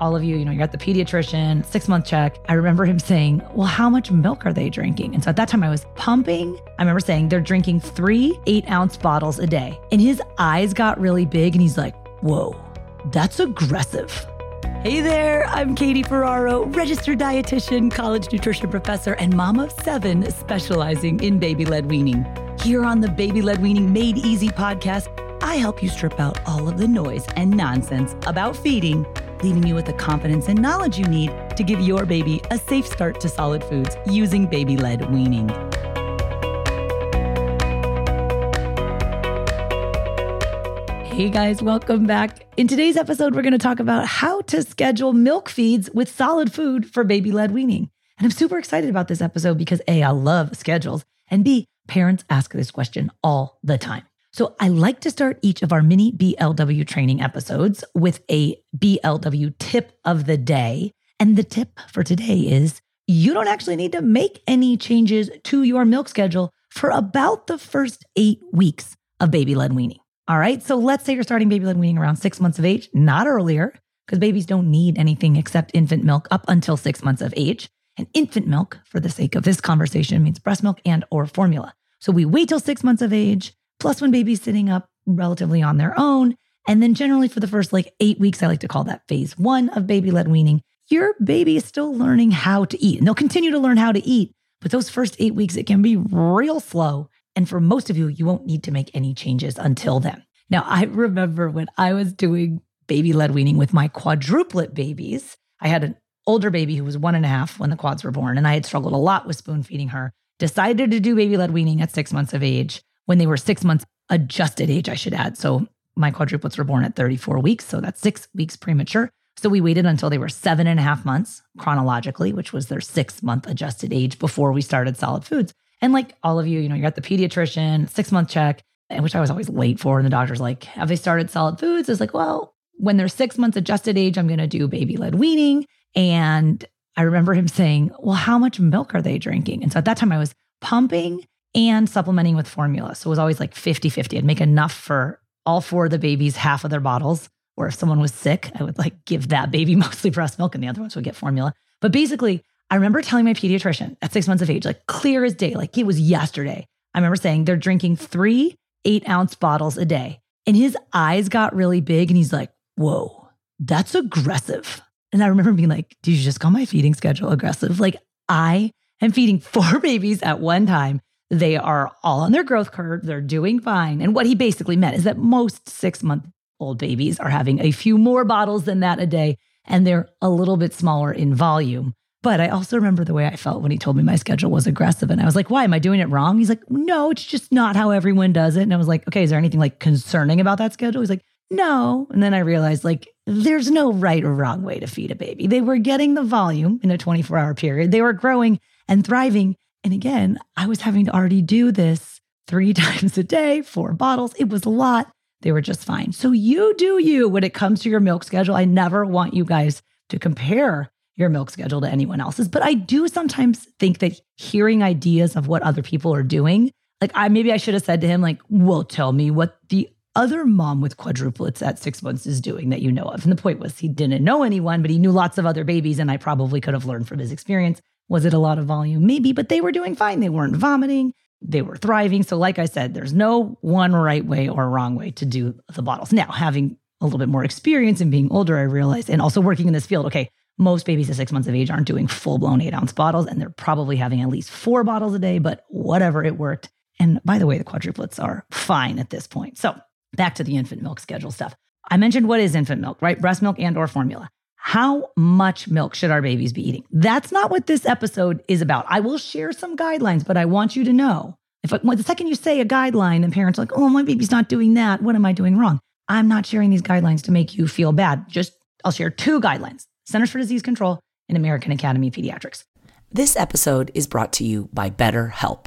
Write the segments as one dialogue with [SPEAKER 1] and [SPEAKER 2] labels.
[SPEAKER 1] all of you, you know, you're at the pediatrician, six month check. I remember him saying, Well, how much milk are they drinking? And so at that time I was pumping. I remember saying they're drinking three eight ounce bottles a day. And his eyes got really big and he's like, Whoa, that's aggressive. Hey there, I'm Katie Ferraro, registered dietitian, college nutrition professor, and mom of seven specializing in baby led weaning. Here on the Baby Led Weaning Made Easy podcast, I help you strip out all of the noise and nonsense about feeding leaving you with the confidence and knowledge you need to give your baby a safe start to solid foods using baby led weaning. Hey guys, welcome back. In today's episode, we're going to talk about how to schedule milk feeds with solid food for baby led weaning. And I'm super excited about this episode because A, I love schedules, and B, parents ask this question all the time. So I like to start each of our mini BLW training episodes with a BLW tip of the day. And the tip for today is you don't actually need to make any changes to your milk schedule for about the first eight weeks of baby led weaning. All right. So let's say you're starting baby led weaning around six months of age, not earlier, because babies don't need anything except infant milk up until six months of age. And infant milk, for the sake of this conversation, means breast milk and or formula. So we wait till six months of age plus when baby's sitting up relatively on their own. And then generally for the first like eight weeks, I like to call that phase one of baby led weaning. Your baby is still learning how to eat and they'll continue to learn how to eat. But those first eight weeks, it can be real slow. And for most of you, you won't need to make any changes until then. Now, I remember when I was doing baby led weaning with my quadruplet babies, I had an older baby who was one and a half when the quads were born, and I had struggled a lot with spoon feeding her. Decided to do baby led weaning at six months of age when they were six months adjusted age, I should add. So my quadruplets were born at 34 weeks. So that's six weeks premature. So we waited until they were seven and a half months chronologically, which was their six month adjusted age before we started solid foods. And like all of you, you know, you're at the pediatrician, six month check, which I was always late for. And the doctor's like, have they started solid foods? It's like, well, when they're six months adjusted age, I'm going to do baby led weaning. And I remember him saying, well, how much milk are they drinking? And so at that time I was pumping and supplementing with formula. So it was always like 50 50. I'd make enough for all four of the babies, half of their bottles. Or if someone was sick, I would like give that baby mostly breast milk and the other ones would get formula. But basically, I remember telling my pediatrician at six months of age, like clear as day, like it was yesterday. I remember saying they're drinking three eight ounce bottles a day. And his eyes got really big and he's like, whoa, that's aggressive. And I remember being like, did you just call my feeding schedule aggressive? Like, I am feeding four babies at one time they are all on their growth curve. They're doing fine. And what he basically meant is that most six month old babies are having a few more bottles than that a day, and they're a little bit smaller in volume. But I also remember the way I felt when he told me my schedule was aggressive. And I was like, why? Am I doing it wrong? He's like, no, it's just not how everyone does it. And I was like, okay, is there anything like concerning about that schedule? He's like, no. And then I realized like there's no right or wrong way to feed a baby. They were getting the volume in a 24 hour period, they were growing and thriving. And again, I was having to already do this three times a day, four bottles. It was a lot. They were just fine. So you do you when it comes to your milk schedule. I never want you guys to compare your milk schedule to anyone else's, but I do sometimes think that hearing ideas of what other people are doing, like I maybe I should have said to him, like, well, tell me what the other mom with quadruplets at six months is doing that you know of. And the point was he didn't know anyone, but he knew lots of other babies, and I probably could have learned from his experience. Was it a lot of volume? Maybe, but they were doing fine. They weren't vomiting. They were thriving. So, like I said, there's no one right way or wrong way to do the bottles. Now, having a little bit more experience and being older, I realized, and also working in this field, okay, most babies at six months of age aren't doing full blown eight ounce bottles, and they're probably having at least four bottles a day, but whatever, it worked. And by the way, the quadruplets are fine at this point. So, back to the infant milk schedule stuff. I mentioned what is infant milk, right? Breast milk and or formula. How much milk should our babies be eating? That's not what this episode is about. I will share some guidelines, but I want you to know if well, the second you say a guideline and parents are like, "Oh, my baby's not doing that. What am I doing wrong?" I'm not sharing these guidelines to make you feel bad. Just I'll share two guidelines. Centers for Disease Control and American Academy of Pediatrics.
[SPEAKER 2] This episode is brought to you by BetterHelp.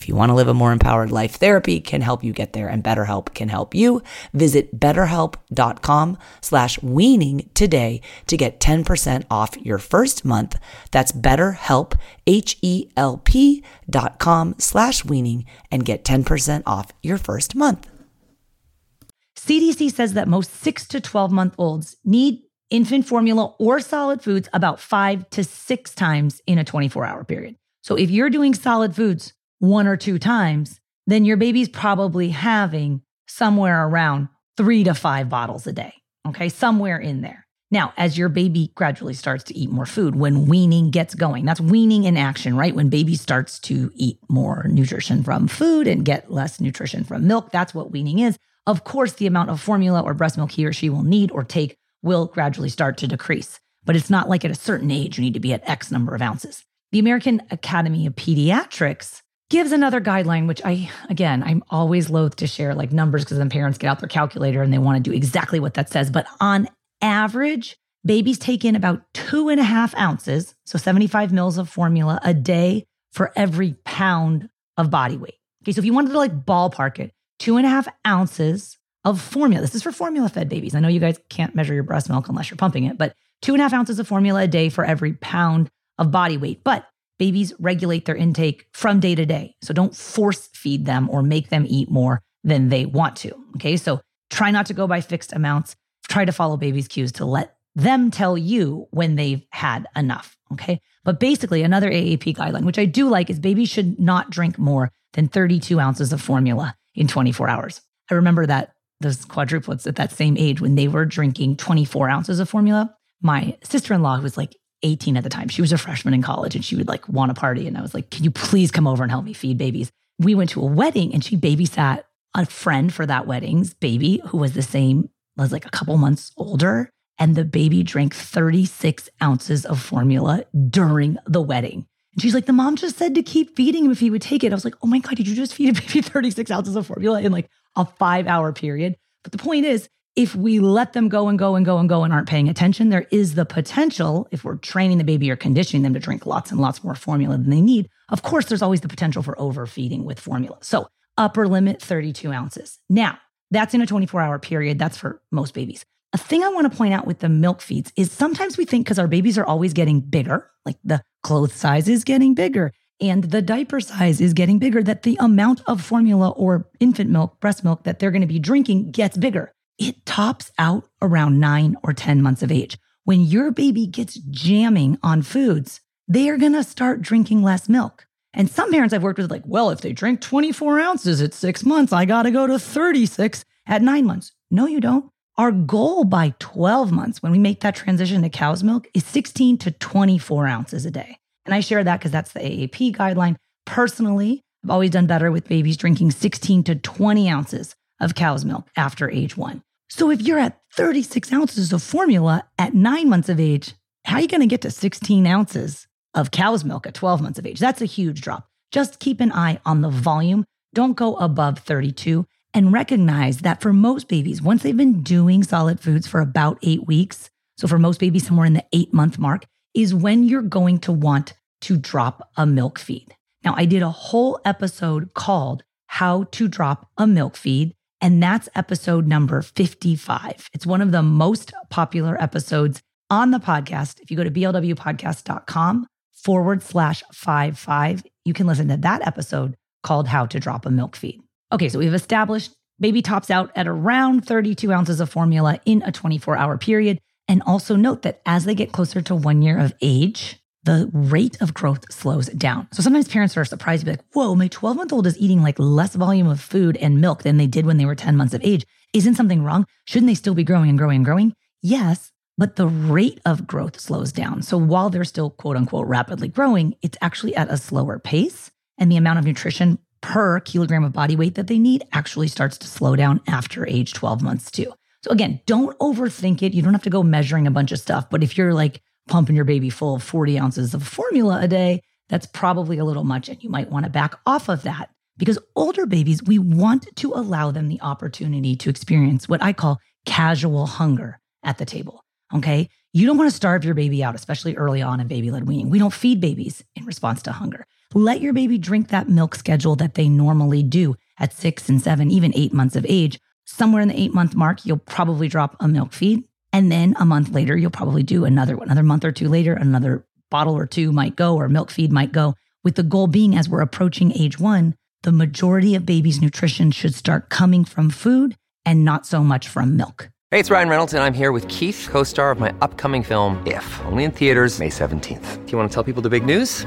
[SPEAKER 2] if you want to live a more empowered life, therapy can help you get there and BetterHelp can help you. Visit betterhelp.com slash weaning today to get 10% off your first month. That's betterhelp, H-E-L-P dot com slash weaning and get 10% off your first month.
[SPEAKER 1] CDC says that most 6 to 12 month olds need infant formula or solid foods about 5 to 6 times in a 24 hour period. So if you're doing solid foods one or two times, then your baby's probably having somewhere around three to five bottles a day. Okay, somewhere in there. Now, as your baby gradually starts to eat more food, when weaning gets going, that's weaning in action, right? When baby starts to eat more nutrition from food and get less nutrition from milk, that's what weaning is. Of course, the amount of formula or breast milk he or she will need or take will gradually start to decrease, but it's not like at a certain age you need to be at X number of ounces. The American Academy of Pediatrics gives another guideline, which I, again, I'm always loath to share like numbers because then parents get out their calculator and they want to do exactly what that says. But on average, babies take in about two and a half ounces, so 75 mils of formula a day for every pound of body weight. Okay, so if you wanted to like ballpark it, two and a half ounces of formula. This is for formula fed babies. I know you guys can't measure your breast milk unless you're pumping it, but two and a half ounces of formula a day for every pound of body weight. But babies regulate their intake from day to day. So don't force feed them or make them eat more than they want to. Okay. So try not to go by fixed amounts. Try to follow baby's cues to let them tell you when they've had enough. Okay. But basically, another AAP guideline, which I do like, is babies should not drink more than 32 ounces of formula in 24 hours. I remember that those quadruplets at that same age when they were drinking 24 ounces of formula. My sister in law, was like 18 at the time. She was a freshman in college and she would like want a party. And I was like, can you please come over and help me feed babies? We went to a wedding and she babysat a friend for that wedding's baby who was the same, was like a couple months older. And the baby drank 36 ounces of formula during the wedding. And she's like, the mom just said to keep feeding him if he would take it. I was like, oh my God, did you just feed a baby 36 ounces of formula in like a five hour period? But the point is, if we let them go and go and go and go and aren't paying attention, there is the potential, if we're training the baby or conditioning them to drink lots and lots more formula than they need, of course, there's always the potential for overfeeding with formula. So, upper limit 32 ounces. Now, that's in a 24 hour period. That's for most babies. a thing I want to point out with the milk feeds is sometimes we think because our babies are always getting bigger, like the clothes size is getting bigger and the diaper size is getting bigger, that the amount of formula or infant milk, breast milk that they're going to be drinking gets bigger. It tops out around nine or 10 months of age. When your baby gets jamming on foods, they are going to start drinking less milk. And some parents I've worked with, like, well, if they drink 24 ounces at six months, I got to go to 36 at nine months. No, you don't. Our goal by 12 months, when we make that transition to cow's milk, is 16 to 24 ounces a day. And I share that because that's the AAP guideline. Personally, I've always done better with babies drinking 16 to 20 ounces of cow's milk after age one. So if you're at 36 ounces of formula at nine months of age, how are you going to get to 16 ounces of cow's milk at 12 months of age? That's a huge drop. Just keep an eye on the volume. Don't go above 32 and recognize that for most babies, once they've been doing solid foods for about eight weeks, so for most babies, somewhere in the eight month mark, is when you're going to want to drop a milk feed. Now, I did a whole episode called How to Drop a Milk Feed, and that's episode number 55. It's one of the most popular episodes on the podcast. If you go to blwpodcast.com forward slash five five, you can listen to that episode called How to Drop a Milk Feed. Okay, so we've established baby tops out at around 32 ounces of formula in a 24 hour period. And also note that as they get closer to one year of age, the rate of growth slows down. So sometimes parents are surprised to be like, whoa, my 12 month old is eating like less volume of food and milk than they did when they were 10 months of age. Isn't something wrong? Shouldn't they still be growing and growing and growing? Yes, but the rate of growth slows down. So while they're still quote unquote rapidly growing, it's actually at a slower pace. And the amount of nutrition per kilogram of body weight that they need actually starts to slow down after age 12 months too. So again, don't overthink it. You don't have to go measuring a bunch of stuff. But if you're like pumping your baby full of 40 ounces of formula a day, that's probably a little much. And you might want to back off of that because older babies, we want to allow them the opportunity to experience what I call casual hunger at the table. Okay. You don't want to starve your baby out, especially early on in baby led weaning. We don't feed babies in response to hunger. Let your baby drink that milk schedule that they normally do at six and seven, even eight months of age. Somewhere in the eight month mark, you'll probably drop a milk feed. And then a month later, you'll probably do another one. Another month or two later, another bottle or two might go, or milk feed might go, with the goal being as we're approaching age one, the majority of baby's nutrition should start coming from food and not so much from milk.
[SPEAKER 3] Hey, it's Ryan Reynolds, and I'm here with Keith, co star of my upcoming film, If, only in theaters, May 17th. Do you want to tell people the big news?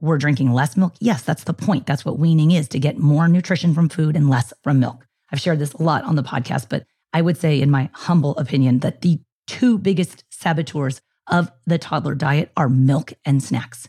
[SPEAKER 1] we're drinking less milk. Yes, that's the point. That's what weaning is to get more nutrition from food and less from milk. I've shared this a lot on the podcast, but I would say, in my humble opinion, that the two biggest saboteurs of the toddler diet are milk and snacks.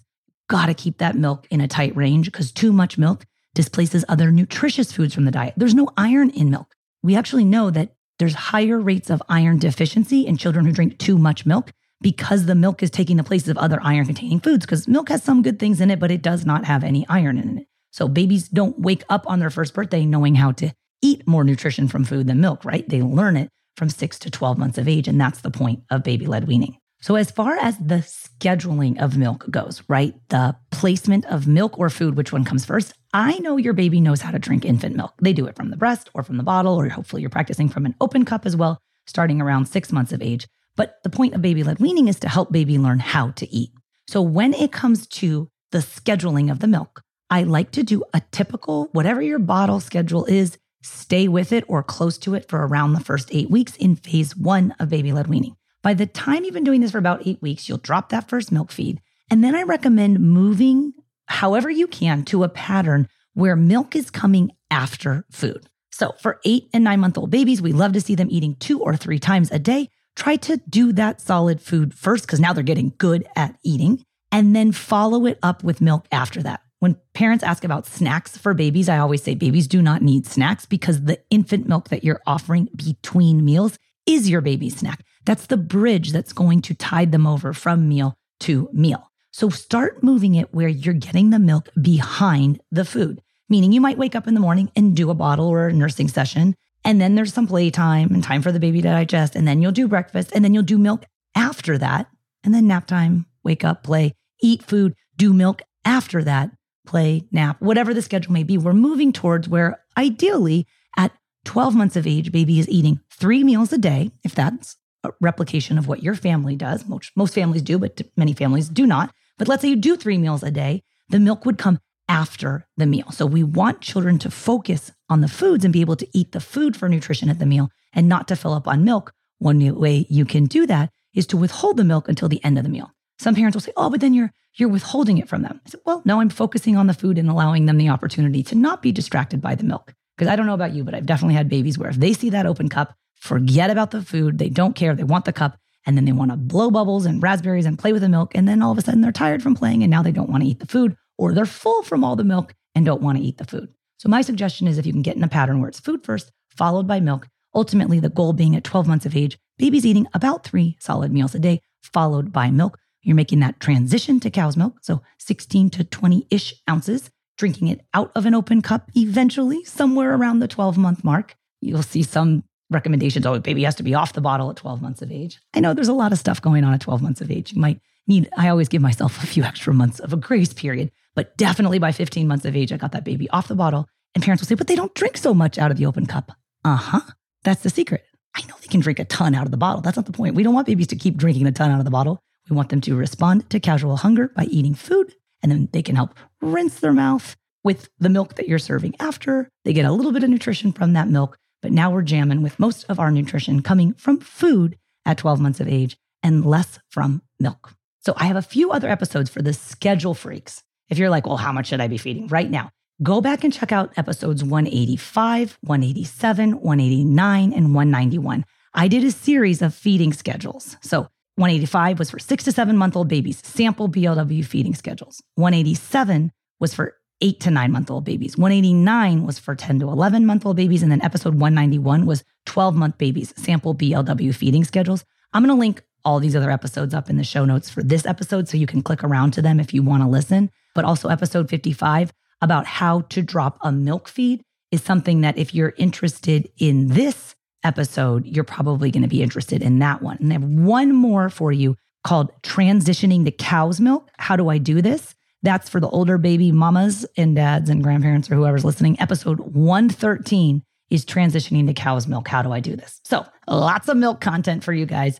[SPEAKER 1] Gotta keep that milk in a tight range because too much milk displaces other nutritious foods from the diet. There's no iron in milk. We actually know that there's higher rates of iron deficiency in children who drink too much milk because the milk is taking the places of other iron containing foods because milk has some good things in it, but it does not have any iron in it. So babies don't wake up on their first birthday knowing how to eat more nutrition from food than milk, right? They learn it from six to 12 months of age. And that's the point of baby led weaning. So, as far as the scheduling of milk goes, right? The placement of milk or food, which one comes first? I know your baby knows how to drink infant milk. They do it from the breast or from the bottle, or hopefully you're practicing from an open cup as well, starting around six months of age. But the point of baby led weaning is to help baby learn how to eat. So when it comes to the scheduling of the milk, I like to do a typical, whatever your bottle schedule is, stay with it or close to it for around the first eight weeks in phase one of baby led weaning. By the time you've been doing this for about eight weeks, you'll drop that first milk feed. And then I recommend moving however you can to a pattern where milk is coming after food. So for eight and nine month old babies, we love to see them eating two or three times a day try to do that solid food first because now they're getting good at eating and then follow it up with milk after that. When parents ask about snacks for babies, I always say babies do not need snacks because the infant milk that you're offering between meals is your baby's snack. That's the bridge that's going to tide them over from meal to meal. So start moving it where you're getting the milk behind the food, meaning you might wake up in the morning and do a bottle or a nursing session. And then there's some playtime and time for the baby to digest. And then you'll do breakfast and then you'll do milk after that. And then nap time, wake up, play, eat food, do milk after that, play, nap, whatever the schedule may be. We're moving towards where ideally at 12 months of age, baby is eating three meals a day, if that's a replication of what your family does. Most, most families do, but many families do not. But let's say you do three meals a day, the milk would come after the meal. So we want children to focus on the foods and be able to eat the food for nutrition at the meal and not to fill up on milk. One way you can do that is to withhold the milk until the end of the meal. Some parents will say, "Oh, but then you're you're withholding it from them." I said, "Well, no, I'm focusing on the food and allowing them the opportunity to not be distracted by the milk." Because I don't know about you, but I've definitely had babies where if they see that open cup, forget about the food, they don't care, they want the cup, and then they want to blow bubbles and raspberries and play with the milk, and then all of a sudden they're tired from playing and now they don't want to eat the food, or they're full from all the milk and don't want to eat the food. So my suggestion is if you can get in a pattern where it's food first, followed by milk, ultimately the goal being at 12 months of age, baby's eating about three solid meals a day, followed by milk. You're making that transition to cow's milk, so 16 to 20 ish ounces, drinking it out of an open cup eventually, somewhere around the 12 month mark. You'll see some recommendations. Oh, baby has to be off the bottle at 12 months of age. I know there's a lot of stuff going on at 12 months of age. You might need, I always give myself a few extra months of a grace period, but definitely by 15 months of age, I got that baby off the bottle. And parents will say, but they don't drink so much out of the open cup. Uh huh. That's the secret. I know they can drink a ton out of the bottle. That's not the point. We don't want babies to keep drinking a ton out of the bottle. We want them to respond to casual hunger by eating food, and then they can help rinse their mouth with the milk that you're serving after. They get a little bit of nutrition from that milk, but now we're jamming with most of our nutrition coming from food at 12 months of age and less from milk. So I have a few other episodes for the schedule freaks. If you're like, well, how much should I be feeding right now? Go back and check out episodes 185, 187, 189, and 191. I did a series of feeding schedules. So 185 was for six to seven month old babies, sample BLW feeding schedules. 187 was for eight to nine month old babies. 189 was for 10 to 11 month old babies. And then episode 191 was 12 month babies, sample BLW feeding schedules. I'm going to link all these other episodes up in the show notes for this episode so you can click around to them if you want to listen. But also, episode 55 about how to drop a milk feed is something that if you're interested in this episode, you're probably going to be interested in that one. And I have one more for you called Transitioning to Cow's Milk. How do I do this? That's for the older baby mamas and dads and grandparents or whoever's listening. Episode 113 is Transitioning to Cow's Milk. How do I do this? So, lots of milk content for you guys.